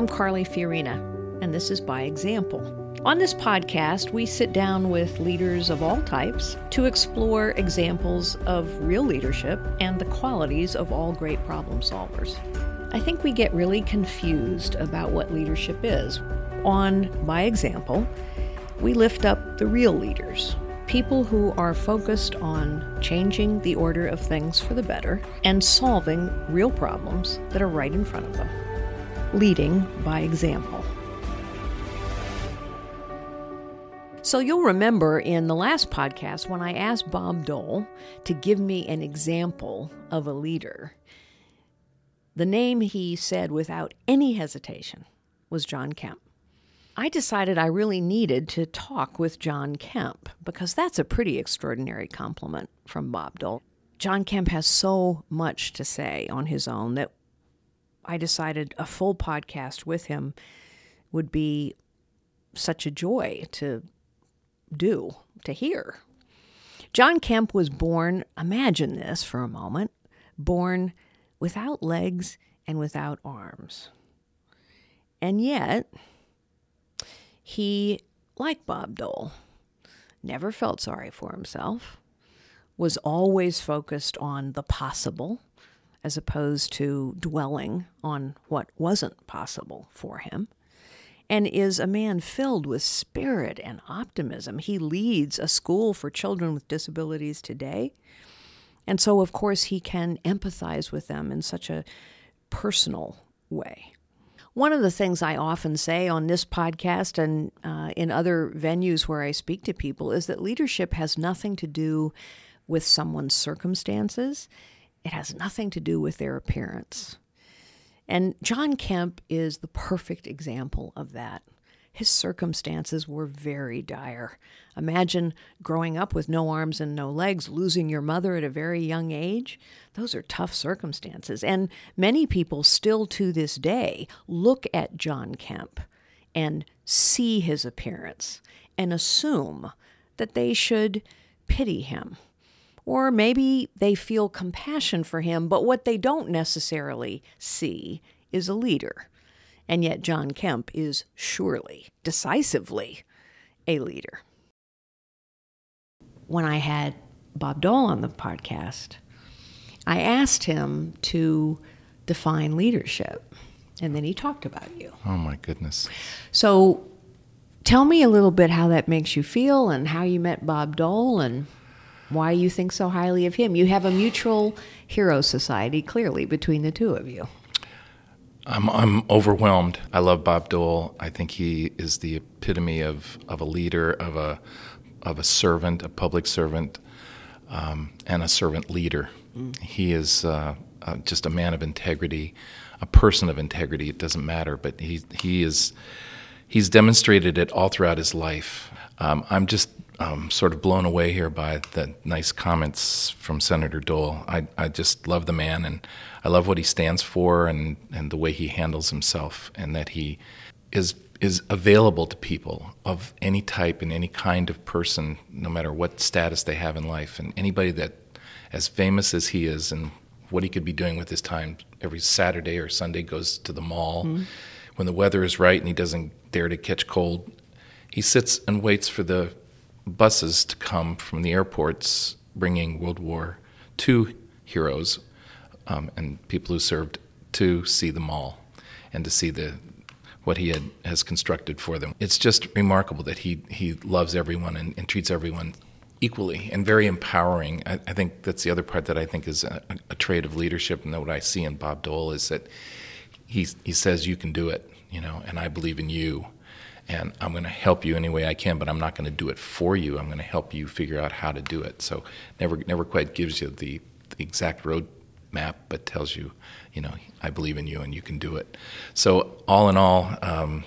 I'm Carly Fiorina, and this is By Example. On this podcast, we sit down with leaders of all types to explore examples of real leadership and the qualities of all great problem solvers. I think we get really confused about what leadership is. On By Example, we lift up the real leaders, people who are focused on changing the order of things for the better and solving real problems that are right in front of them. Leading by example. So you'll remember in the last podcast when I asked Bob Dole to give me an example of a leader, the name he said without any hesitation was John Kemp. I decided I really needed to talk with John Kemp because that's a pretty extraordinary compliment from Bob Dole. John Kemp has so much to say on his own that I decided a full podcast with him would be such a joy to do, to hear. John Kemp was born, imagine this for a moment, born without legs and without arms. And yet, he, like Bob Dole, never felt sorry for himself, was always focused on the possible as opposed to dwelling on what wasn't possible for him and is a man filled with spirit and optimism. He leads a school for children with disabilities today. And so, of course, he can empathize with them in such a personal way. One of the things I often say on this podcast and uh, in other venues where I speak to people is that leadership has nothing to do with someone's circumstances, it has nothing to do with their appearance. And John Kemp is the perfect example of that. His circumstances were very dire. Imagine growing up with no arms and no legs, losing your mother at a very young age. Those are tough circumstances. And many people still to this day look at John Kemp and see his appearance and assume that they should pity him or maybe they feel compassion for him, but what they don't necessarily see is a leader. And yet, John Kemp is surely, decisively, a leader. When I had Bob Dole on the podcast, I asked him to define leadership. And then he talked about you. Oh, my goodness. So tell me a little bit how that makes you feel and how you met Bob Dole and why you think so highly of him. You have a mutual hero society, clearly, between the two of you. I'm, I'm overwhelmed. I love Bob Dole. I think he is the epitome of, of a leader, of a, of a servant, a public servant, um, and a servant leader. Mm. He is uh, uh, just a man of integrity, a person of integrity. It doesn't matter, but he, he is, he's demonstrated it all throughout his life. Um, I'm just um, sort of blown away here by the nice comments from Senator Dole. I, I just love the man, and I love what he stands for, and, and the way he handles himself, and that he is is available to people of any type and any kind of person, no matter what status they have in life, and anybody that, as famous as he is, and what he could be doing with his time every Saturday or Sunday goes to the mall. Mm-hmm. When the weather is right and he doesn't dare to catch cold, he sits and waits for the buses to come from the airports bringing World War II heroes um, and people who served to see the mall and to see the what he had, has constructed for them. It's just remarkable that he, he loves everyone and, and treats everyone equally and very empowering. I, I, think that's the other part that I think is a, a trait of leadership and what I see in Bob Dole is that he, he says you can do it, you know, and I believe in you and I'm going to help you any way I can, but I'm not going to do it for you. I'm going to help you figure out how to do it. So never never quite gives you the, the exact road map, but tells you, you know, I believe in you and you can do it. So all in all, um,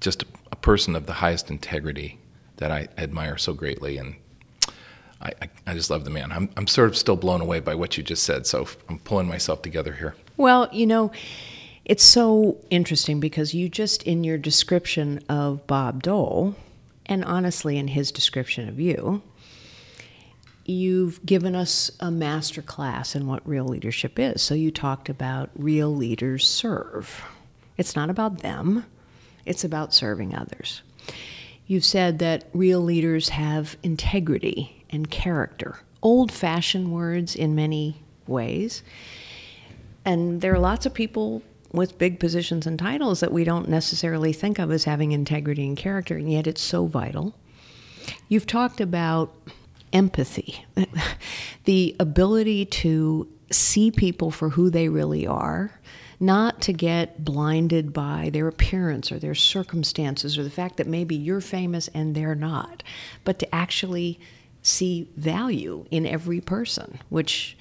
just a, a, person of the highest integrity that I admire so greatly, and I, I, just love the man. I'm I'm sort of still blown away by what you just said, so I'm pulling myself together here. Well, you know it's so interesting because you just, in your description of Bob Dole, and honestly in his description of you, you've given us a master class in what real leadership is. So you talked about real leaders serve. It's not about them, it's about serving others. You've said that real leaders have integrity and character, old fashioned words in many ways. And there are lots of people with big positions and titles that we don't necessarily think of as having integrity and character, and yet it's so vital. You've talked about empathy, the ability to see people for who they really are, not to get blinded by their appearance or their circumstances or the fact that maybe you're famous and they're not, but to actually see value in every person, which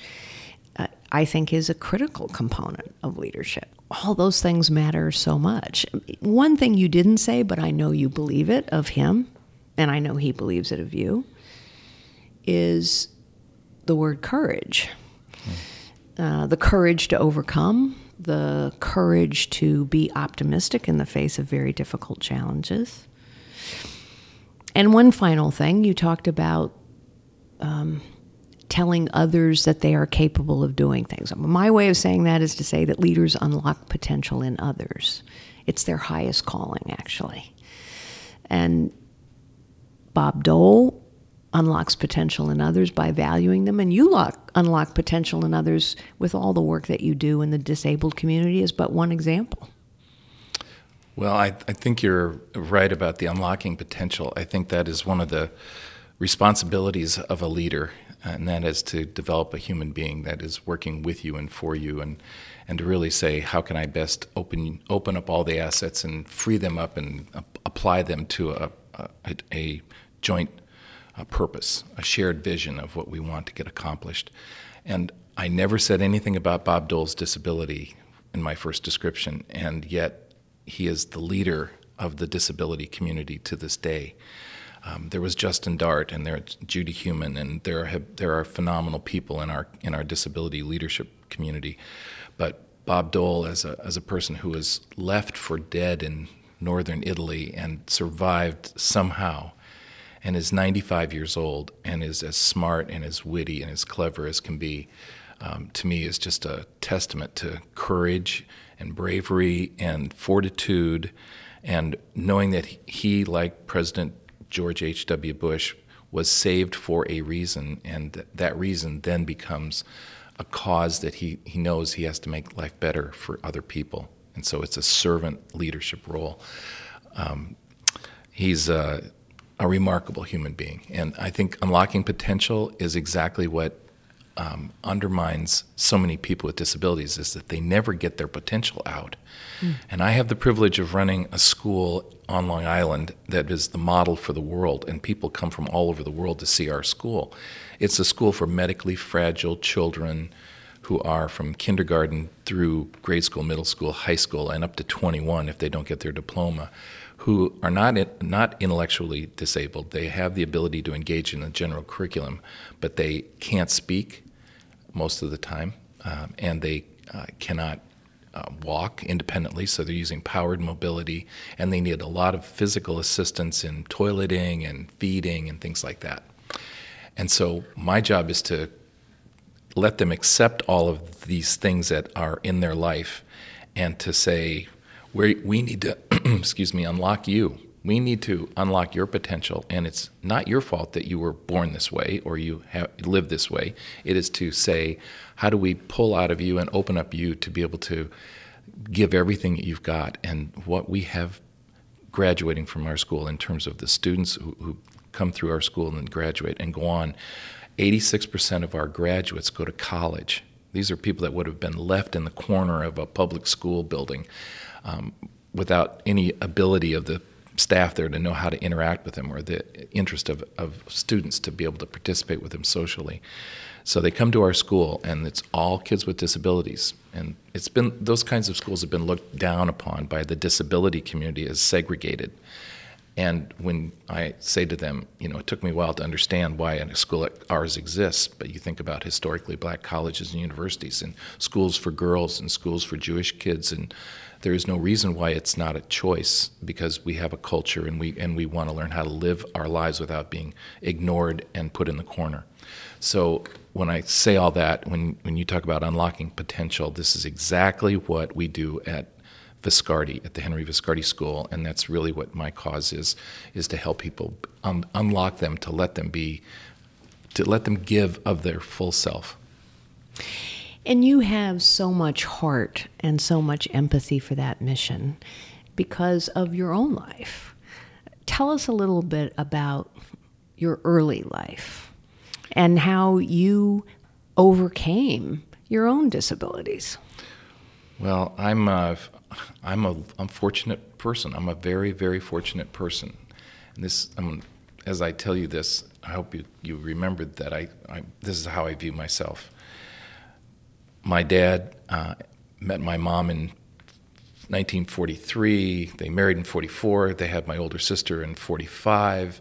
uh, I think is a critical component of leadership. All those things matter so much. One thing you didn't say, but I know you believe it of him, and I know he believes it of you, is the word courage. Uh, the courage to overcome, the courage to be optimistic in the face of very difficult challenges. And one final thing, you talked about um, telling others that they are capable of doing things. My way of saying that is to say that leaders unlock potential in others. It's their highest calling, actually. And Bob Dole unlocks potential in others by valuing them, and you lock, unlock potential in others with all the work that you do in the disabled community, is but one example. Well, I, I think you're right about the unlocking potential. I think that is one of the responsibilities of a leader, and that is to develop a human being that is working with you and for you, and and to really say, how can I best open open up all the assets and free them up and uh, apply them to a, a, a joint a purpose, a shared vision of what we want to get accomplished. And I never said anything about Bob Dole's disability in my first description, and yet he is the leader of the disability community to this day. Um, there was Justin Dart, and there's Judy Heumann, and there have, there are phenomenal people in our in our disability leadership community. But Bob Dole, as a as a person who was left for dead in northern Italy and survived somehow, and is 95 years old and is as smart and as witty and as clever as can be, um, to me is just a testament to courage and bravery and fortitude and knowing that he, like President George H.W. Bush, was saved for a reason, and that reason then becomes a cause that he, he knows he has to make life better for other people. And so it's a servant leadership role. Um, he's uh, a remarkable human being. And I think unlocking potential is exactly what um, undermines so many people with disabilities is that they never get their potential out. Mm. And I have the privilege of running a school on Long Island that is the model for the world, and people come from all over the world to see our school. It's a school for medically fragile children who are from kindergarten through grade school, middle school, high school, and up to 21 if they don't get their diploma who are not not intellectually disabled. They have the ability to engage in the general curriculum, but they can't speak most of the time, um, and they uh, cannot uh, walk independently. So they're using powered mobility, and they need a lot of physical assistance in toileting and feeding and things like that. And so my job is to let them accept all of these things that are in their life, and to say we we need to excuse me unlock you we need to unlock your potential and it's not your fault that you were born this way or you have live this way. It is to say how do we pull out of you and open up you to be able to give everything that you've got and what we have graduating from our school in terms of the students who, who come through our school and graduate and go on. 86% of our graduates go to college. These are people that would have been left in the corner of a public school building um, without any ability of the staff there to know how to interact with them or the interest of, of students to be able to participate with them socially. So they come to our school, and it's all kids with disabilities. And it's been those kinds of schools have been looked down upon by the disability community as segregated. And when I say to them, you know, it took me a while to understand why a school like ours exists, but you think about historically black colleges and universities and schools for girls and schools for Jewish kids and there is no reason why it's not a choice because we have a culture and we and we want to learn how to live our lives without being ignored and put in the corner. So when I say all that, when when you talk about unlocking potential, this is exactly what we do at Viscardi at the Henry Viscardi School, and that's really what my cause is: is to help people un- unlock them, to let them be, to let them give of their full self. And you have so much heart and so much empathy for that mission because of your own life. Tell us a little bit about your early life and how you overcame your own disabilities. Well, I'm a, I'm a I'm fortunate person. I'm a very very fortunate person, and this um, as I tell you this, I hope you you remembered that I, I this is how I view myself. My dad uh, met my mom in 1943. They married in 44. They had my older sister in 45.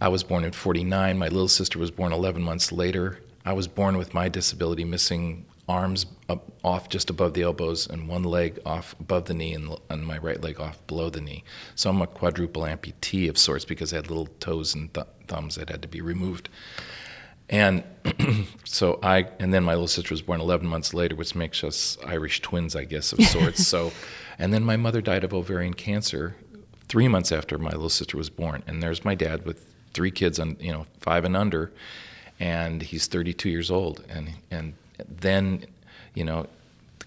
I was born in 49. My little sister was born 11 months later. I was born with my disability, missing arms up, off just above the elbows and one leg off above the knee and, and my right leg off below the knee. So I'm a quadruple amputee of sorts because I had little toes and th- thumbs that had to be removed. And so I, and then my little sister was born 11 months later, which makes us Irish twins, I guess, of sorts. so, and then my mother died of ovarian cancer three months after my little sister was born. And there's my dad with three kids on, you know, five and under, and he's 32 years old. And, and then, you know,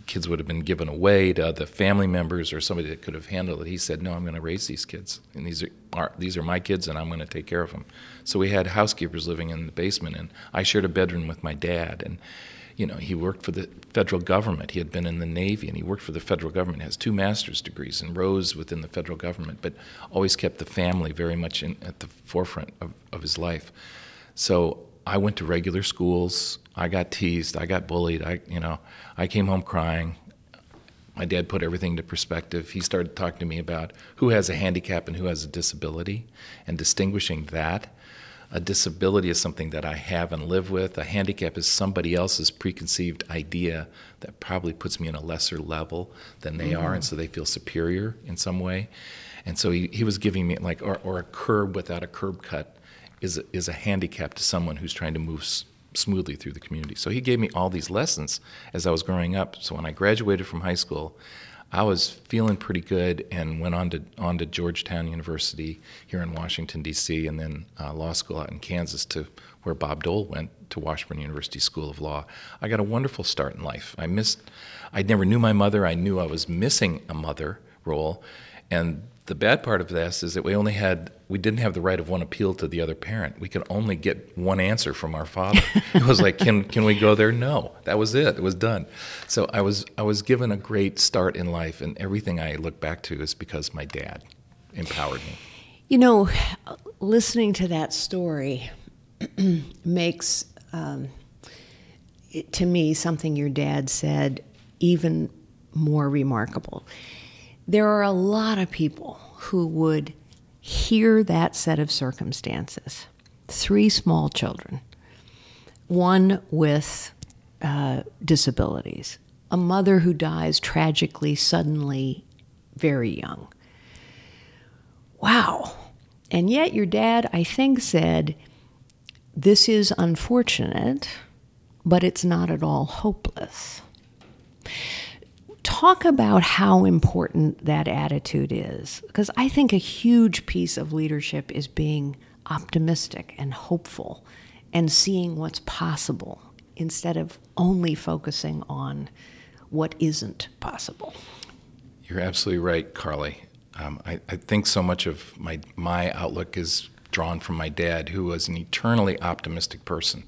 kids would have been given away to other family members or somebody that could have handled it. He said, "No, I'm going to raise these kids, and these are, are these are my kids, and I'm going to take care of them." So we had housekeepers living in the basement, and I shared a bedroom with my dad, and you know, he worked for the federal government. He had been in the Navy and he worked for the federal government. He has two master's degrees and rose within the federal government, but always kept the family very much in, at the forefront of, of his life. So I went to regular schools. I got teased. I got bullied. I, you know, I came home crying. My dad put everything into perspective. He started talking to me about who has a handicap and who has a disability, and distinguishing that. A disability is something that I have and live with. A handicap is somebody else's preconceived idea that probably puts me in a lesser level than they mm-hmm. are, and so they feel superior in some way. And so he, he was giving me like, or, or a curb without a curb cut is a, is a handicap to someone who's trying to move s- smoothly through the community. So he gave me all these lessons as I was growing up. So when I graduated from high school, I was feeling pretty good and went on to on to Georgetown University here in Washington D.C. and then uh, law school out in Kansas to where Bob Dole went to Washburn University School of Law. I got a wonderful start in life. I missed. I never knew my mother. I knew I was missing a mother role, and the bad part of this is that we only had we didn't have the right of one appeal to the other parent. We could only get one answer from our father. it was like, can can we go there? No, that was it. It was done. So I was I was given a great start in life, and everything I look back to is because my dad empowered me. You know, listening to that story makes um, it, to me something your dad said even more remarkable there are a lot of people who would hear that set of circumstances three small children, one with uh, disabilities, a mother who dies tragically, suddenly, very young. Wow. And yet, your dad, I think, said, This is unfortunate, but it's not at all hopeless talk about how important that attitude is because I think a huge piece of leadership is being optimistic and hopeful and seeing what's possible instead of only focusing on what isn't possible. You're absolutely right, Carly. Um, I, I think so much of my my outlook is drawn from my dad, who was an eternally optimistic person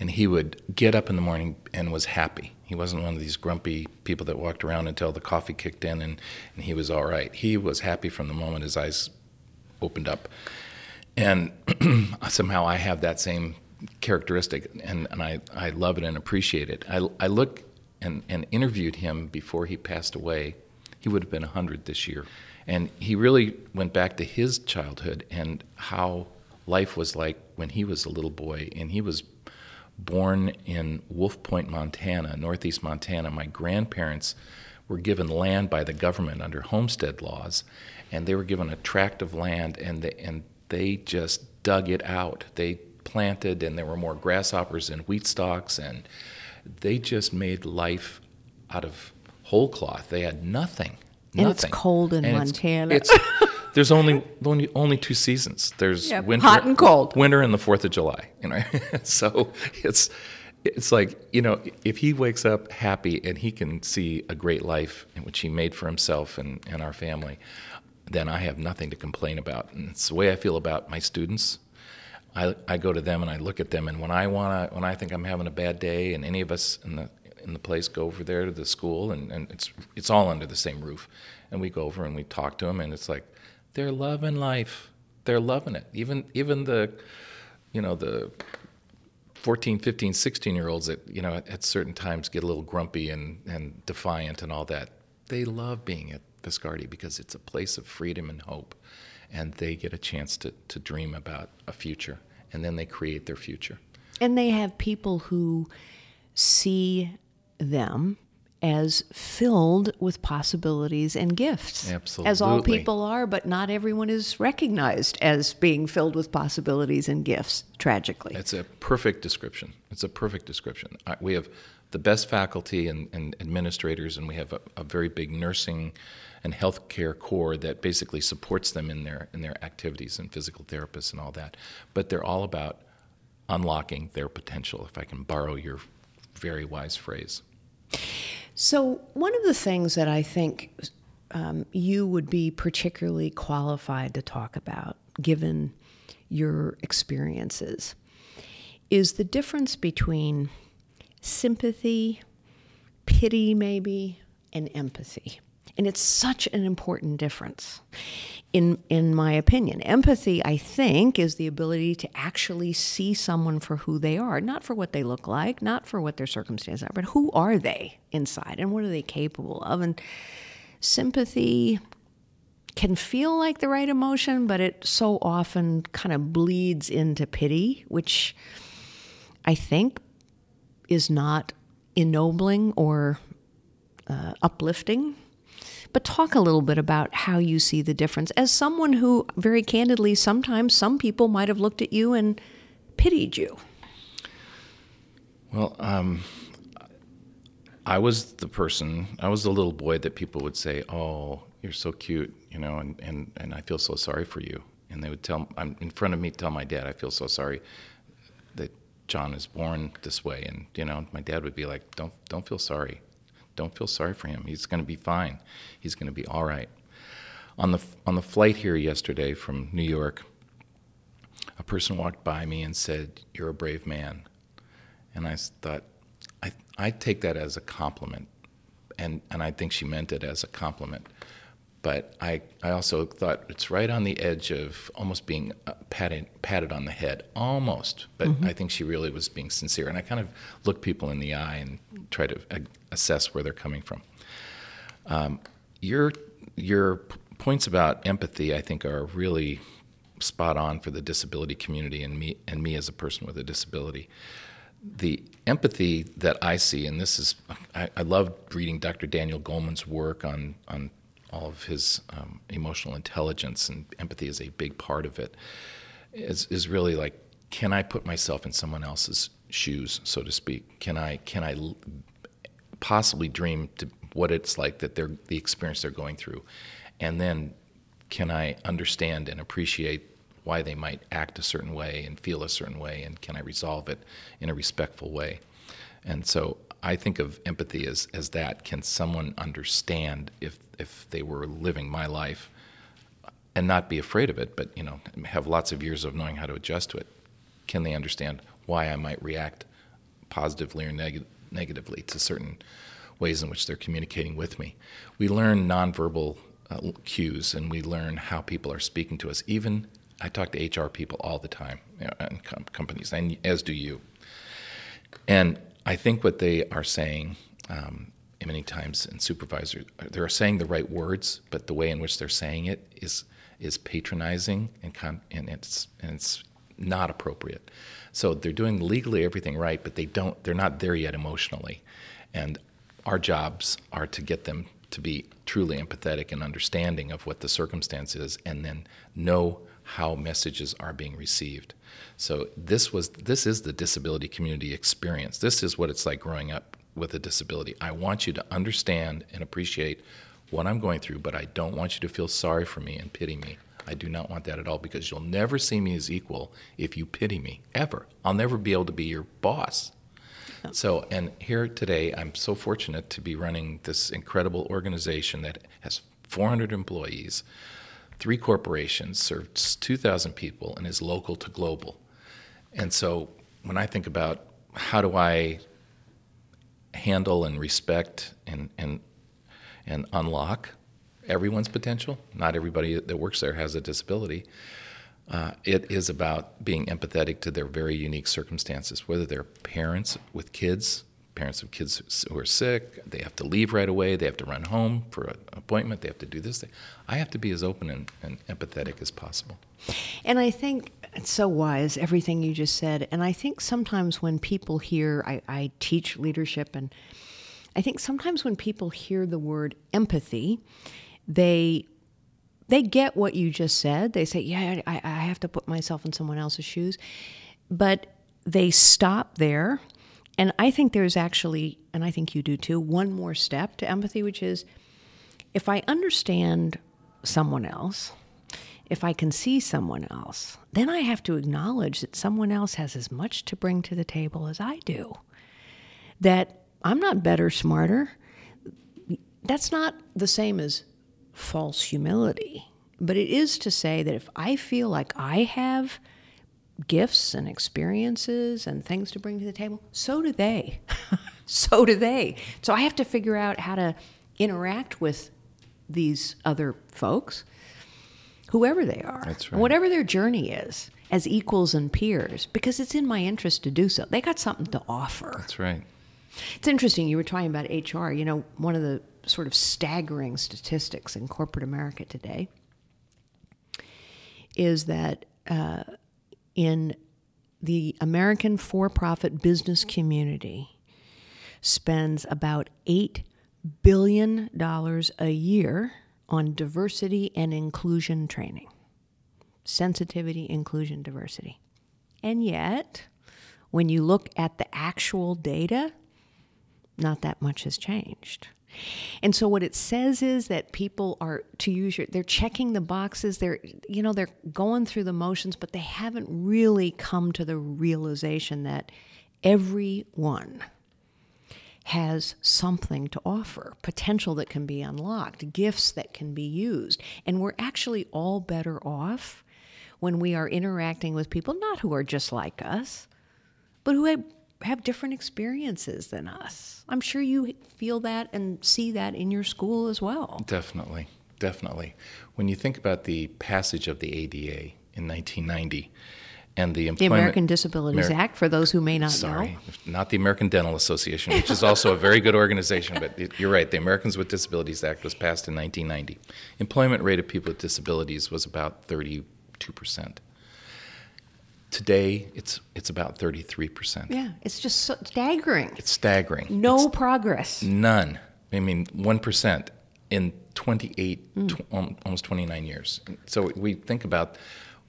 and he would get up in the morning and was happy. He wasn't one of these grumpy people that walked around until the coffee kicked in and, and he was all right. He was happy from the moment his eyes opened up. And somehow I have that same characteristic and, and I, I love it and appreciate it. I, I look and, and interviewed him before he passed away. He would have been 100 this year. And he really went back to his childhood and how life was like when he was a little boy. And he was born in Wolf Point, Montana, northeast Montana. My grandparents were given land by the government under homestead laws, and they were given a tract of land, and they, and they just dug it out. They planted, and there were more grasshoppers and wheat stalks, and they just made life out of whole cloth. They had nothing. And it's cold in And Montana. It's, there's only, only only two seasons. There's Yeah, winter, hot and cold. winter and the Fourth of July. You know, so it's it's like you know if he wakes up happy and he can see a great life which he made for himself and, and our family, then I have nothing to complain about. And it's the way I feel about my students. I, I go to them and I look at them, and when I wanna, when I think I'm having a bad day, and any of us in the in the place go over there to the school, and, and it's it's all under the same roof, and we go over and we talk to them, and it's like they're loving life, they're loving it. Even even the, you know the 14, 15, 16 year olds that, you know, at, certain times get a little grumpy and, and defiant and all that, they love being at Viscardi because it's a place of freedom and hope. And they get a chance to, to dream about a future. And then they create their future. And they have people who see them as filled with possibilities and gifts. As all people are, but not everyone is recognized as being filled with possibilities and gifts, tragically. It's a perfect description. It's a perfect description. We have the best faculty and, and administrators, and we have a, a very big nursing and healthcare core that basically supports them in their in their activities and physical therapists and all that. But they're all about unlocking their potential, if I can borrow your very wise phrase. So, one of the things that I think um, you would be particularly qualified to talk about, given your experiences, is the difference between sympathy, pity, maybe, and empathy. And it's such an important difference, in, in my opinion. Empathy, I think, is the ability to actually see someone for who they are, not for what they look like, not for what their circumstances are, but who are they inside and what are they capable of. And sympathy can feel like the right emotion, but it so often kind of bleeds into pity, which I think is not ennobling or uh, uplifting. But talk a little bit about how you see the difference. As someone who, very candidly, sometimes some people might have looked at you and pitied you. Well, um, I was the person, I was the little boy that people would say, Oh, you're so cute, you know, and, and, and I feel so sorry for you. And they would tell, I'm in front of me, tell my dad, I feel so sorry that John is born this way. And, you know, my dad would be like, Don't, don't feel sorry. Don't feel sorry for him. He's going to be fine. He's going to be all right. On the, on the flight here yesterday from New York, a person walked by me and said, You're a brave man. And I thought, I, I take that as a compliment. And, and I think she meant it as a compliment. But I, I also thought it's right on the edge of almost being uh, patted, patted on the head, almost. But I think she really was being sincere. And I kind of look people in the eye and try to uh, assess where they're coming from. Um, your, your points about empathy, I think, are really spot on for the disability community and me, and me as a person with a disability the empathy that I see, and this is, I, I love reading Dr. Daniel Goleman's work on, on all of his um, emotional intelligence, and empathy is a big part of it, is, is really like, can I put myself in someone else's shoes, so to speak? Can I, can I possibly dream to what it's like that they're, the experience they're going through? And then can I understand and appreciate why they might act a certain way and feel a certain way, and can I resolve it in a respectful way? And so I think of empathy as, as that. Can someone understand if, if they were living my life and not be afraid of it, but you know, have lots of years of knowing how to adjust to it? Can they understand why I might react positively or neg- negatively to certain ways in which they're communicating with me? We learn nonverbal uh, cues and we learn how people are speaking to us. Even I talk to HR people all the time you know, and com- companies, and as do you. And I think what they are saying um, many times, and supervisors, they're saying the right words, but the way in which they're saying it is is patronizing and con- and it's and it's not appropriate. So they're doing legally everything right, but they don't. They're not there yet emotionally, and our jobs are to get them to be truly empathetic and understanding of what the circumstance is, and then know how messages are being received. So this was this is the disability community experience. This is what it's like growing up with a disability. I want you to understand and appreciate what I'm going through, but I don't want you to feel sorry for me and pity me. I do not want that at all because you'll never see me as equal if you pity me, ever. I'll never be able to be your boss. So, and here today, I'm so fortunate to be running this incredible organization that has 400 employees, three corporations, serves 2,000 people, and is local to global. And so, when I think about how do I handle and respect and, and, and unlock everyone's potential, not everybody that works there has a disability. Uh, it is about being empathetic to their very unique circumstances, whether they're parents with kids, parents of kids who are sick, they have to leave right away, they have to run home for an appointment, they have to do this. I have to be as open and, and empathetic as possible. And I think it's so wise, everything you just said. And I think sometimes when people hear, I, I teach leadership, and I think sometimes when people hear the word empathy, they they get what you just said. They say, "Yeah, I, I have to put myself in someone else's shoes," but they stop there. And I think there's actually, and I think you do too, one more step to empathy, which is if I understand someone else, if I can see someone else, then I have to acknowledge that someone else has as much to bring to the table as I do. That I'm not better, smarter. That's not the same as false humility. But it is to say that if I feel like I have gifts and experiences and things to bring to the table, so do they. so do they. So I have to figure out how to interact with these other folks, whoever they are, That's right. whatever their journey is, as equals and peers, because it's in my interest to do so. They got something to offer. That's right. It's interesting. You were talking about HR. You know, one of the sort of staggering statistics in corporate America today is that uh, in the American for profit business community spends about $8 billion a year on diversity and inclusion training. Sensitivity, inclusion, diversity. And yet, when you look at the actual data, not that much has changed. And so what it says is that people are to use your they're checking the boxes, they're you know, they're going through the motions, but they haven't really come to the realization that everyone has something to offer, potential that can be unlocked, gifts that can be used. And we're actually all better off when we are interacting with people not who are just like us, but who have have different experiences than us. I'm sure you feel that and see that in your school as well. Definitely, definitely. When you think about the passage of the ADA in 1990 and the The American Disabilities Ameri- Act, for those who may not know. sorry, know. not the American Dental Association, which is also a very good organization, but you're right. The Americans with Disabilities Act was passed in 1990. Employment rate of people with disabilities was about 32 percent. Today, it's it's about 33 percent. Yeah, it's just so staggering. It's staggering. No it's progress. None. I mean, one percent in 28, mm. tw- almost 29 years. So we think about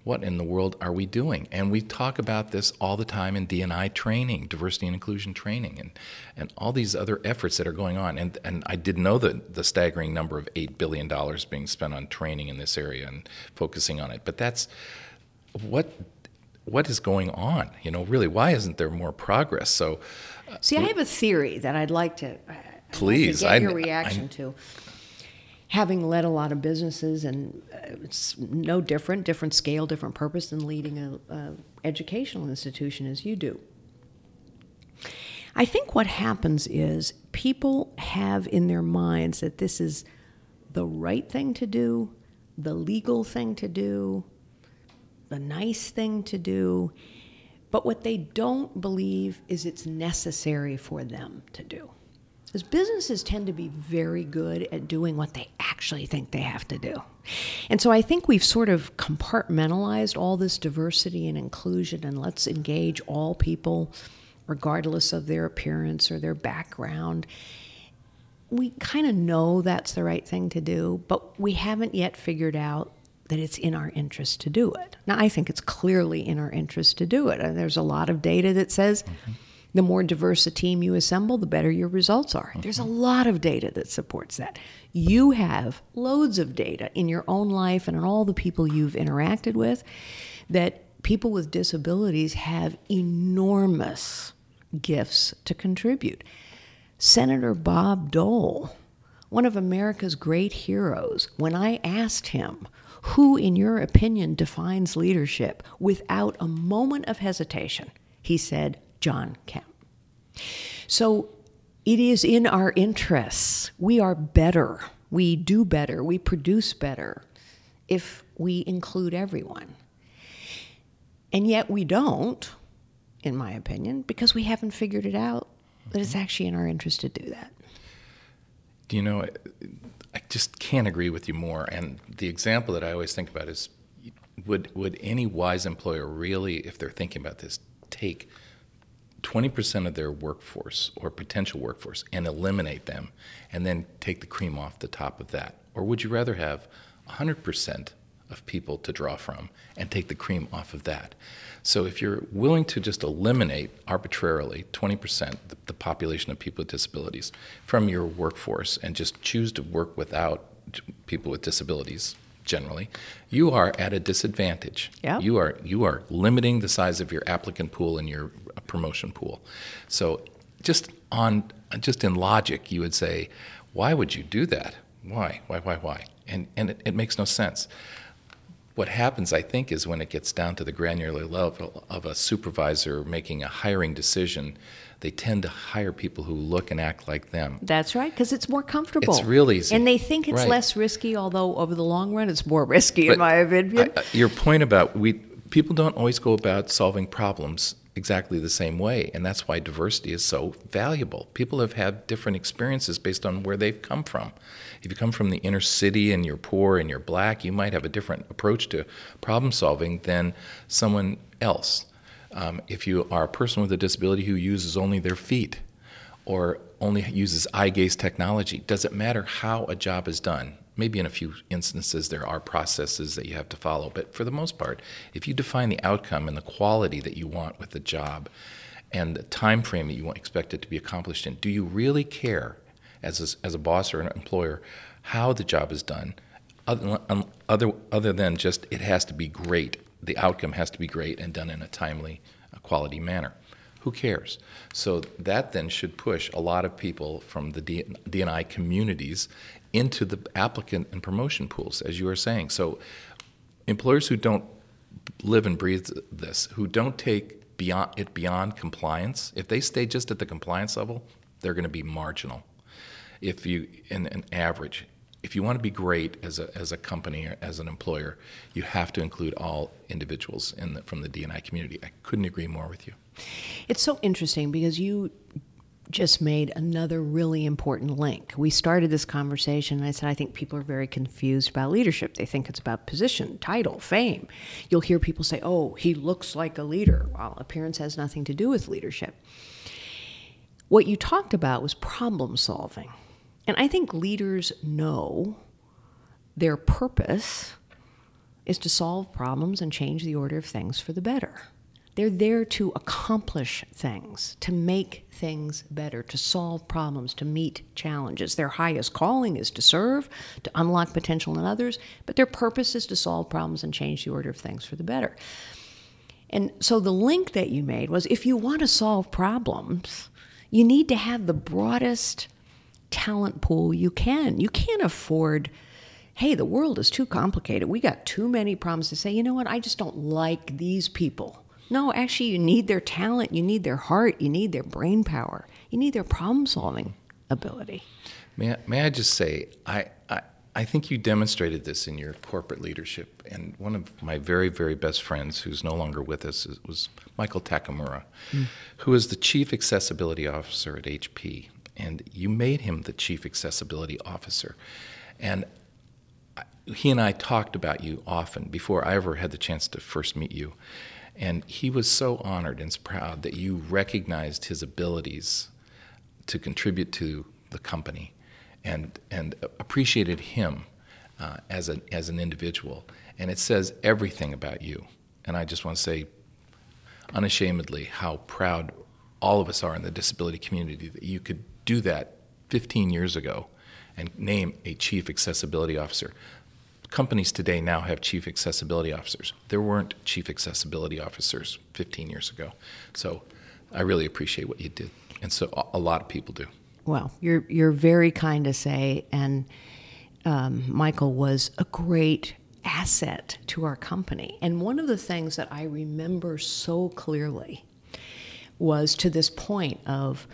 what in the world are we doing? And we talk about this all the time in DNI training, diversity and inclusion training, and, and all these other efforts that are going on. And, and I did know the, the staggering number of $8 billion being spent on training in this area and focusing on it. But that's what what is going on? You know, really, why isn't there more progress? So, uh, see, I have a theory that I'd like to please like to get your reaction I, to. Having led a lot of businesses, and uh, it's no different, different scale, different purpose than leading a, a educational institution as you do. I think what happens is people have in their minds that this is the right thing to do, the legal thing to do, the nice thing to do. But what they don't believe is it's necessary for them to do. Because businesses tend to be very good at doing what they actually think they have to do. And so I think we've sort of compartmentalized all this diversity and inclusion and let's engage all people, regardless of their appearance or their background. We kind of know that's the right thing to do, but we haven't yet figured out that it's in our interest to do it. Now, I think it's clearly in our interest to do it. And there's a lot of data that says mm-hmm. The more diverse a team you assemble, the better your results are. There's a lot of data that supports that. You have loads of data in your own life and in all the people you've interacted with that people with disabilities have enormous gifts to contribute. Senator Bob Dole, one of America's great heroes, when I asked him, who, in your opinion, defines leadership without a moment of hesitation, he said, John Kemp. So it is in our interests. We are better. We do better. We produce better if we include everyone. And yet we don't, in my opinion, because we haven't figured it out that it's mm-hmm. actually in our interest to do that. Do you know, I just can't agree with you more. And the example that I always think about is would, would any wise employer really, if they're thinking about this, take 20% of their workforce or potential workforce and eliminate them and then take the cream off the top of that? Or would you rather have 100% of people to draw from and take the cream off of that? So if you're willing to just eliminate arbitrarily 20% the, the population of people with disabilities from your workforce and just choose to work without people with disabilities generally, you are at a disadvantage. Yep. You are you are limiting the size of your applicant pool and your uh, promotion pool. So just on just in logic, you would say, why would you do that? Why? Why? Why? Why? And and it, it makes no sense. What happens, I think, is when it gets down to the granular level of a supervisor making a hiring decision, they tend to hire people who look and act like them. That's right, because it's more comfortable. It's real easy. And they think it's Right. less risky, although over the long run, it's more risky, in my opinion. I- your point about we people don't always go about solving problems exactly the same way, and that's why diversity is so valuable. People have had different experiences based on where they've come from. If you come from the inner city and you're poor and you're black, you might have a different approach to problem solving than someone else. Um, if you are a person with a disability who uses only their feet or only uses eye gaze technology, does it matter how a job is done? Maybe in a few instances there are processes that you have to follow, but for the most part, if you define the outcome and the quality that you want with the job and the time frame that you expect it to be accomplished in, do you really care as a, as a boss or an employer how the job is done? Other, um, other, other than just it has to be great, the outcome has to be great and done in a timely, uh, quality manner. Who cares? So that then should push a lot of people from the DNI communities into the applicant and promotion pools, as you were saying. So employers who don't live and breathe this, who don't take beyond it beyond compliance, if they stay just at the compliance level, they're going to be marginal. If you in an average, if you want to be great as a, as a company or as an employer, you have to include all individuals in the, from the DNI community. I couldn't agree more with you. It's so interesting because you just made another really important link. We started this conversation, and I said, I think people are very confused about leadership. They think it's about position, title, fame. You'll hear people say, oh, he looks like a leader. Well, appearance has nothing to do with leadership. What you talked about was problem solving. And I think leaders know their purpose is to solve problems and change the order of things for the better. They're there to accomplish things, to make things better, to solve problems, to meet challenges. Their highest calling is to serve, to unlock potential in others, but their purpose is to solve problems and change the order of things for the better. And so the link that you made was if you want to solve problems, you need to have the broadest talent pool you can. You can't afford, hey, the world is too complicated. We got too many problems to say, you know what, I just don't like these people. No, actually, you need their talent, you need their heart, you need their brain power, you need their problem solving ability. May I, may I just say, I, I, I think you demonstrated this in your corporate leadership. And one of my very, very best friends, who's no longer with us, was Michael Takemura, hmm. who is the chief accessibility officer at HP. And you made him the chief accessibility officer. And he and I talked about you often before I ever had the chance to first meet you. And he was so honored and proud that you recognized his abilities to contribute to the company and, and appreciated him uh, as, a, as an individual. And it says everything about you. And I just want to say unashamedly how proud all of us are in the disability community, that you could do that 15 years ago and name a chief accessibility officer. Companies today now have chief accessibility officers. There weren't chief accessibility officers 15 years ago. So I really appreciate what you did. And so a lot of people do. Well, you're, you're very kind to say, and um, Michael was a great asset to our company. And one of the things that I remember so clearly was to this point of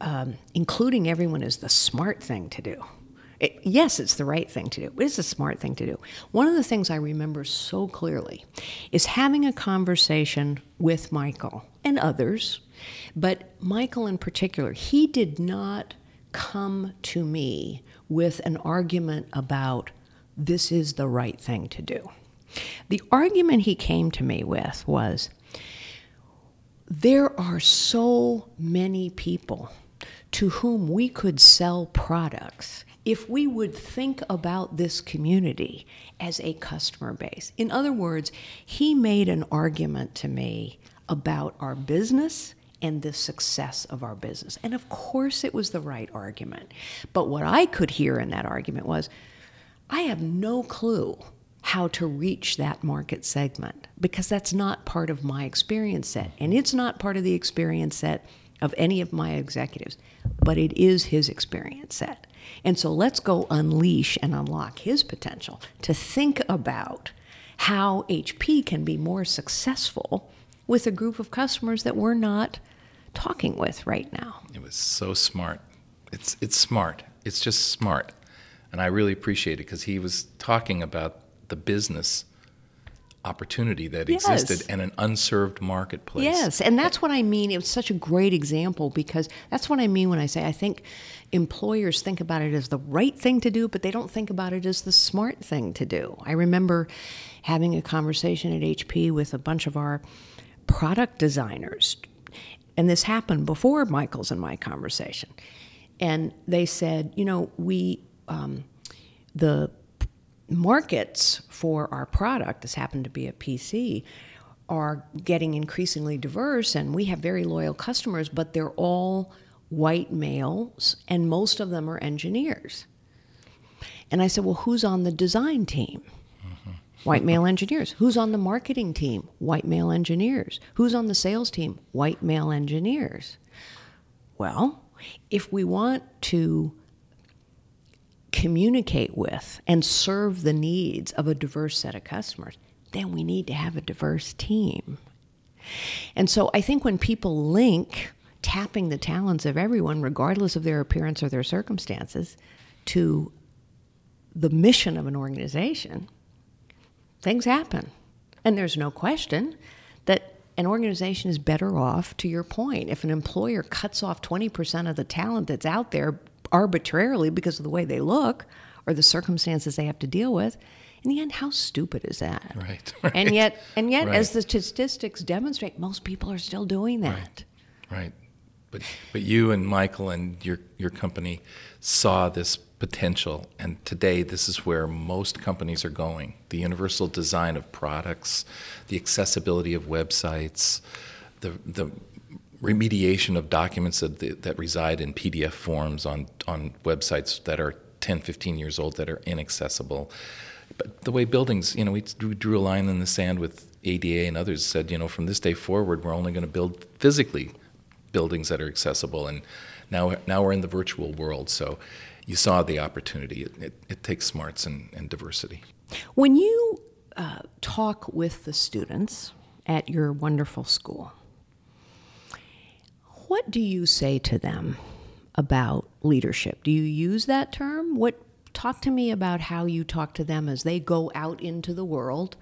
um, including everyone is the smart thing to do. It, yes, it's the right thing to do. It's a smart thing to do. One of the things I remember so clearly is having a conversation with Michael and others, but Michael in particular, he did not come to me with an argument about this is the right thing to do. The argument he came to me with was there are so many people to whom we could sell products if we would think about this community as a customer base. In other words, he made an argument to me about our business and the success of our business. And of course, it was the right argument. But what I could hear in that argument was I have no clue how to reach that market segment because that's not part of my experience set. And it's not part of the experience set of any of my executives, but it is his experience set. And so let's go unleash and unlock his potential to think about how HP can be more successful with a group of customers that we're not talking with right now. It was so smart. It's it's smart. It's just smart. And I really appreciate it because he was talking about the business opportunity that yes. existed and an unserved marketplace. Yes, and that's what I mean. It was such a great example because that's what I mean when I say I think employers think about it as the right thing to do, but they don't think about it as the smart thing to do. I remember having a conversation at HP with a bunch of our product designers, and this happened before Michael's and my conversation. And they said, you know, we, um, the markets for our product, this happened to be a PC, are getting increasingly diverse, and we have very loyal customers, but they're all white males, and most of them are engineers. And I said, Well, who's on the design team? Mm-hmm. White male engineers. Who's on the marketing team? White male engineers. Who's on the sales team? White male engineers. Well, if we want to communicate with and serve the needs of a diverse set of customers, then we need to have a diverse team. And so I think when people link tapping the talents of everyone, regardless of their appearance or their circumstances, to the mission of an organization, things happen. And there's no question that an organization is better off, to your point, if an employer cuts off 20% of the talent that's out there arbitrarily because of the way they look or the circumstances they have to deal with. In the end, how stupid is that? Right. right and yet, and yet, right. as the statistics demonstrate, most people are still doing that. Right. right. But but you and Michael and your your company saw this potential, and today this is where most companies are going: the universal design of products, the accessibility of websites, the the remediation of documents that, that reside in PDF forms on, on websites that are 10, 15 years old that are inaccessible. But the way buildings, you know, we drew a line in the sand with ADA and others said, you know, from this day forward, we're only going to build physically buildings that are accessible. And now, now we're in the virtual world. So you saw the opportunity. It, it, it takes smarts and, and diversity. When you uh, talk with the students at your wonderful school, what do you say to them about leadership? Do you use that term? What talk to me about how you talk to them as they go out into the world,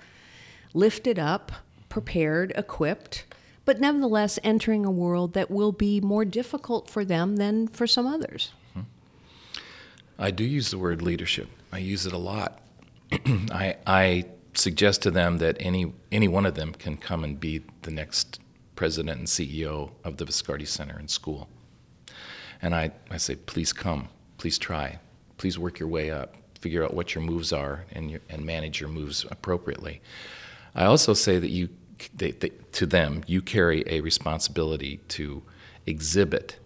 lifted up, prepared, equipped, but nevertheless entering a world that will be more difficult for them than for some others. Mm-hmm. I do use the word leadership. I use it a lot. I, I suggest to them that any any one of them can come and be the next president and CEO of the Viscardi Center and school. And I, I say, please come, please try, please work your way up, figure out what your moves are, and, your, and manage your moves appropriately. I also say that you they, they, to them, you carry a responsibility to exhibit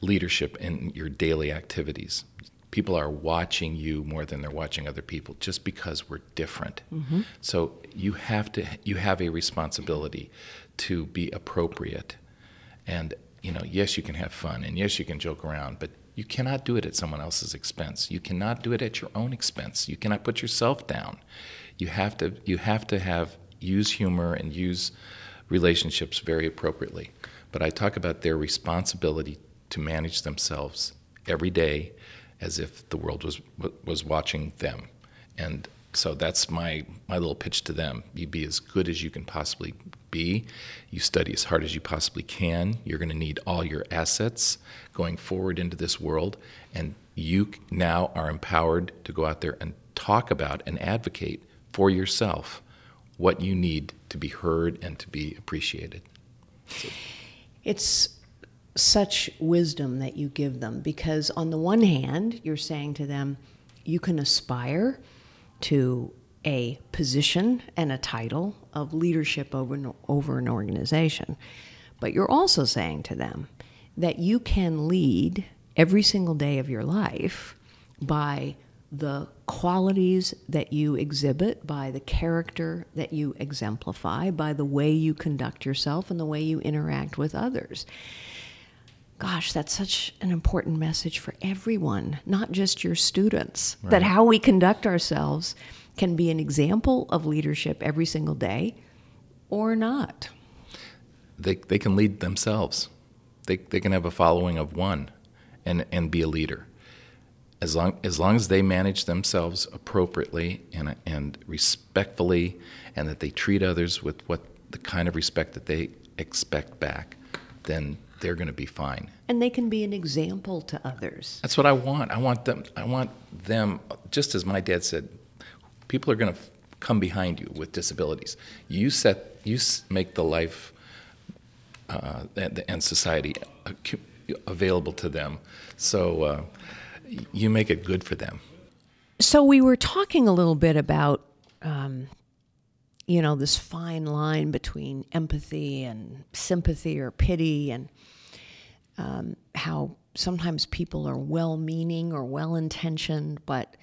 leadership in your daily activities. People are watching you more than they're watching other people just because we're different. Mm-hmm. So you have to you have a responsibility to be appropriate. And you know, yes, you can have fun and yes, you can joke around, but you cannot do it at someone else's expense. You cannot do it at your own expense. You cannot put yourself down. You have to you have to have use humor and use relationships very appropriately. But I talk about their responsibility to manage themselves every day as if the world was was watching them. And so that's my my little pitch to them. You be as good as you can possibly be. You study as hard as you possibly can. You're going to need all your assets going forward into this world and you now are empowered to go out there and talk about and advocate for yourself what you need to be heard and to be appreciated. It's such wisdom that you give them because, on the one hand, you're saying to them, you can aspire to a position and a title of leadership over, over an organization. But you're also saying to them that you can lead every single day of your life by the qualities that you exhibit, by the character that you exemplify, by the way you conduct yourself and the way you interact with others. Gosh, that's such an important message for everyone, not just your students. Right. That how we conduct ourselves can be an example of leadership every single day or not. They, they can lead themselves. They, they can have a following of one and, and be a leader as long as long as they manage themselves appropriately and and respectfully, and that they treat others with what the kind of respect that they expect back, then they're going to be fine. And they can be an example to others. That's what I want. I want them. I want them. Just as my dad said, people are going to come behind you with disabilities. You set. You make the life uh, and, and, society available to them. So. Uh, you make it good for them. So we were talking a little bit about, um, you know, this fine line between empathy and sympathy or pity, and um, how sometimes people are well-meaning or well-intentioned, but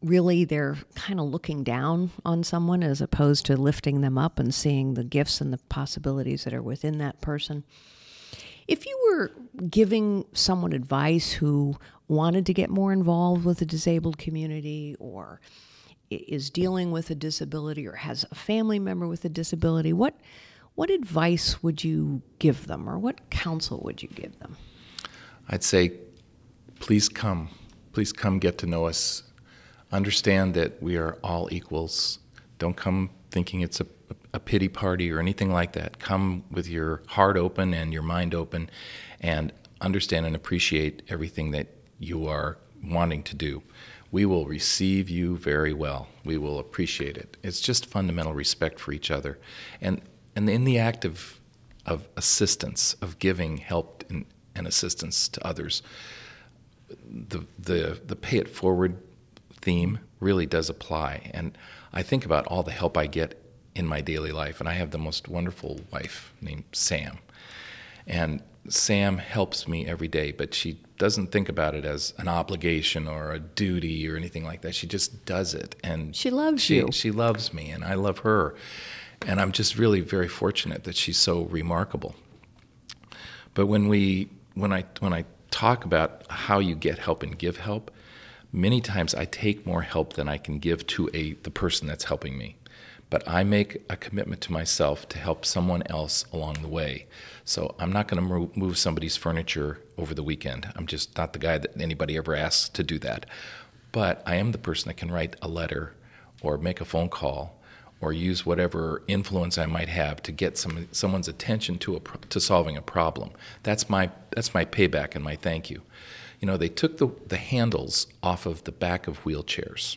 really they're kind of looking down on someone as opposed to lifting them up and seeing the gifts and the possibilities that are within that person. If you were giving someone advice who wanted to get more involved with the disabled community or is dealing with a disability or has a family member with a disability, what what advice would you give them or what counsel would you give them? I'd say please come. Please come get to know us. Understand that we are all equals. Don't come thinking it's a a pity party or anything like that. Come with your heart open and your mind open and understand and appreciate everything that you are wanting to do. We will receive you very well. We will appreciate it. It's just fundamental respect for each other. And, and in the act of, of assistance, of giving help and, and assistance to others, the, the, the pay it forward theme really does apply. And I think about all the help I get in my daily life. And I have the most wonderful wife named Sam. And Sam helps me every day, but she doesn't think about it as an obligation or a duty or anything like that. She just does it. And she loves she, you. She loves me, and I love her. And I'm just really very fortunate that she's so remarkable. But when we when I when I talk about how you get help and give help, many times I take more help than I can give to a the person that's helping me but I make a commitment to myself to help someone else along the way. So I'm not going to move somebody's furniture over the weekend. I'm just not the guy that anybody ever asks to do that. But I am the person that can write a letter or make a phone call or use whatever influence I might have to get some someone's attention to a to solving a problem. That's my that's my payback and my thank you. You know, they took the the handles off of the back of wheelchairs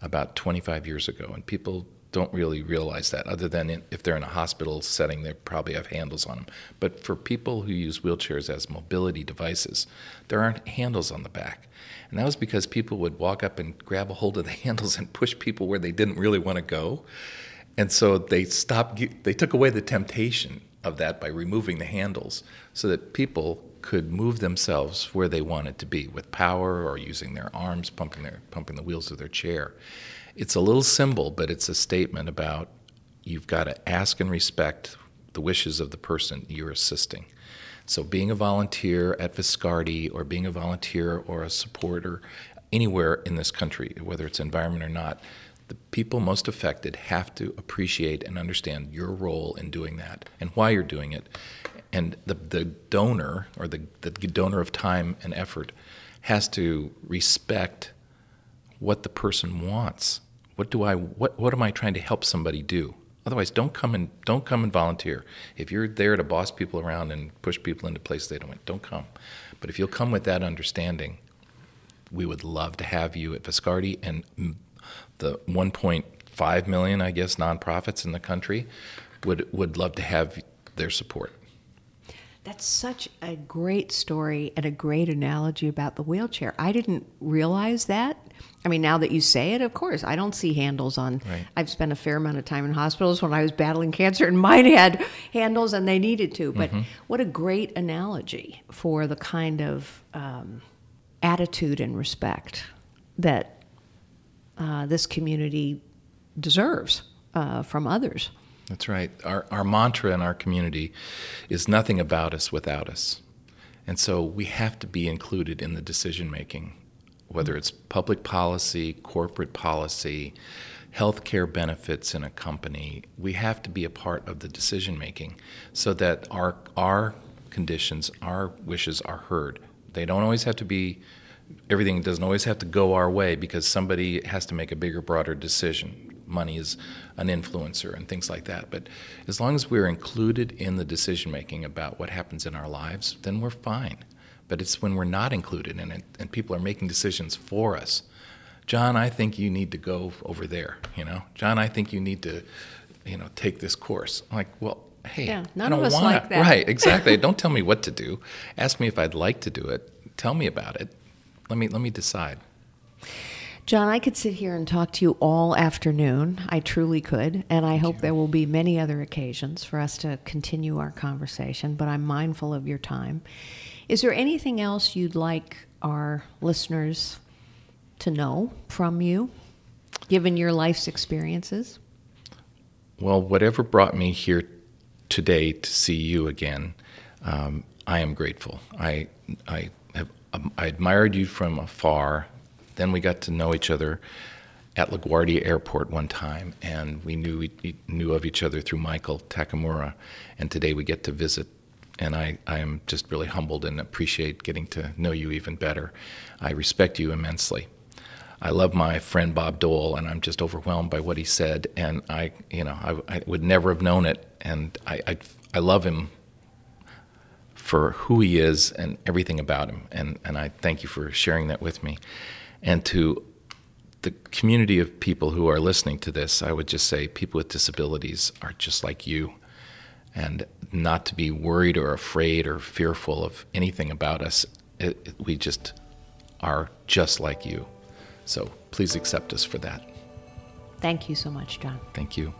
about 25 years ago and people don't really realize that, other than if they're in a hospital setting, they probably have handles on them. But for people who use wheelchairs as mobility devices, there aren't handles on the back. And that was because people would walk up and grab a hold of the handles and push people where they didn't really want to go. And so they stopped, they took away the temptation of that by removing the handles so that people could move themselves where they wanted to be with power or using their arms, pumping, their, pumping the wheels of their chair. It's a little symbol, but it's a statement about you've got to ask and respect the wishes of the person you're assisting. So, being a volunteer at Viscardi or being a volunteer or a supporter anywhere in this country, whether it's environment or not, the people most affected have to appreciate and understand your role in doing that and why you're doing it. And the, the donor or the, the donor of time and effort has to respect what the person wants. What do I what what am I trying to help somebody do? Otherwise, don't come and don't come and volunteer. If you're there to boss people around and push people into places they don't want, don't come. But if you'll come with that understanding, we would love to have you at Viscardi and the 1.5 million, I guess, nonprofits in the country would would love to have their support. That's such a great story and a great analogy about the wheelchair. I didn't realize that. I mean, now that you say it, of course, I don't see handles on. Right. I've spent a fair amount of time in hospitals when I was battling cancer, and mine had handles, and they needed to. But mm-hmm. what a great analogy for the kind of um, attitude and respect that uh, this community deserves uh, from others. That's right. Our, our mantra in our community is nothing about us without us. And so we have to be included in the decision making, whether it's public policy, corporate policy, healthcare benefits in a company. We have to be a part of the decision making so that our, our conditions, our wishes are heard. They don't always have to be everything doesn't always have to go our way because somebody has to make a bigger, broader decision money is an influencer and things like that. But as long as we're included in the decision making about what happens in our lives, then we're fine. But it's when we're not included in it and people are making decisions for us. John, I think you need to go over there. You know, John, I think you need to, you know, take this course. I'm like, well, hey, yeah, none I don't of us wanna. like that. Right, exactly. don't tell me what to do. Ask me if I'd like to do it. Tell me about it. Let me let me decide. John, I could sit here and talk to you all afternoon. I truly could. And I Thank hope you. there will be many other occasions for us to continue our conversation, but I'm mindful of your time. Is there anything else you'd like our listeners to know from you, given your life's experiences? Well, whatever brought me here today to see you again, um, I am grateful. I, I have um, I admired you from afar then we got to know each other at LaGuardia Airport one time, and we knew we knew of each other through Michael Takemura, and today we get to visit. And I, I am just really humbled and appreciate getting to know you even better. I respect you immensely. I love my friend Bob Dole, and I'm just overwhelmed by what he said. And I, you know, I, I would never have known it. And I, I, I love him for who he is and everything about him. And, and I thank you for sharing that with me. And to the community of people who are listening to this, I would just say people with disabilities are just like you. And not to be worried or afraid or fearful of anything about us. It, it, we just are just like you. So please accept us for that. Thank you so much, John. Thank you.